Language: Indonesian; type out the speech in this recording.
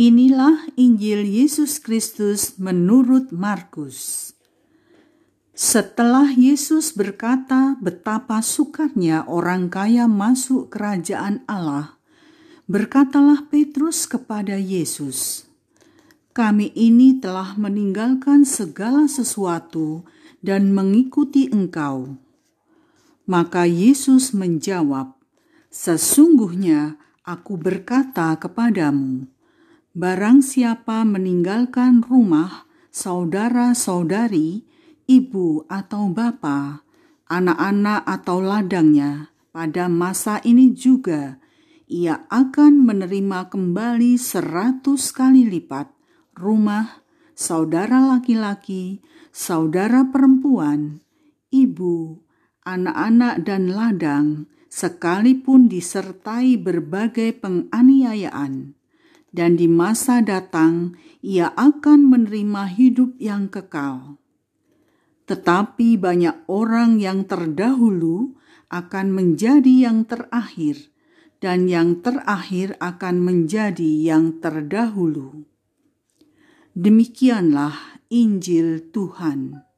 Inilah Injil Yesus Kristus menurut Markus. Setelah Yesus berkata betapa sukarnya orang kaya masuk kerajaan Allah, berkatalah Petrus kepada Yesus, "Kami ini telah meninggalkan segala sesuatu dan mengikuti Engkau." Maka Yesus menjawab, "Sesungguhnya aku berkata kepadamu, Barang siapa meninggalkan rumah, saudara-saudari, ibu atau bapa, anak-anak atau ladangnya, pada masa ini juga ia akan menerima kembali seratus kali lipat rumah, saudara laki-laki, saudara perempuan, ibu, anak-anak dan ladang, sekalipun disertai berbagai penganiayaan dan di masa datang ia akan menerima hidup yang kekal. Tetapi banyak orang yang terdahulu akan menjadi yang terakhir, dan yang terakhir akan menjadi yang terdahulu. Demikianlah Injil Tuhan.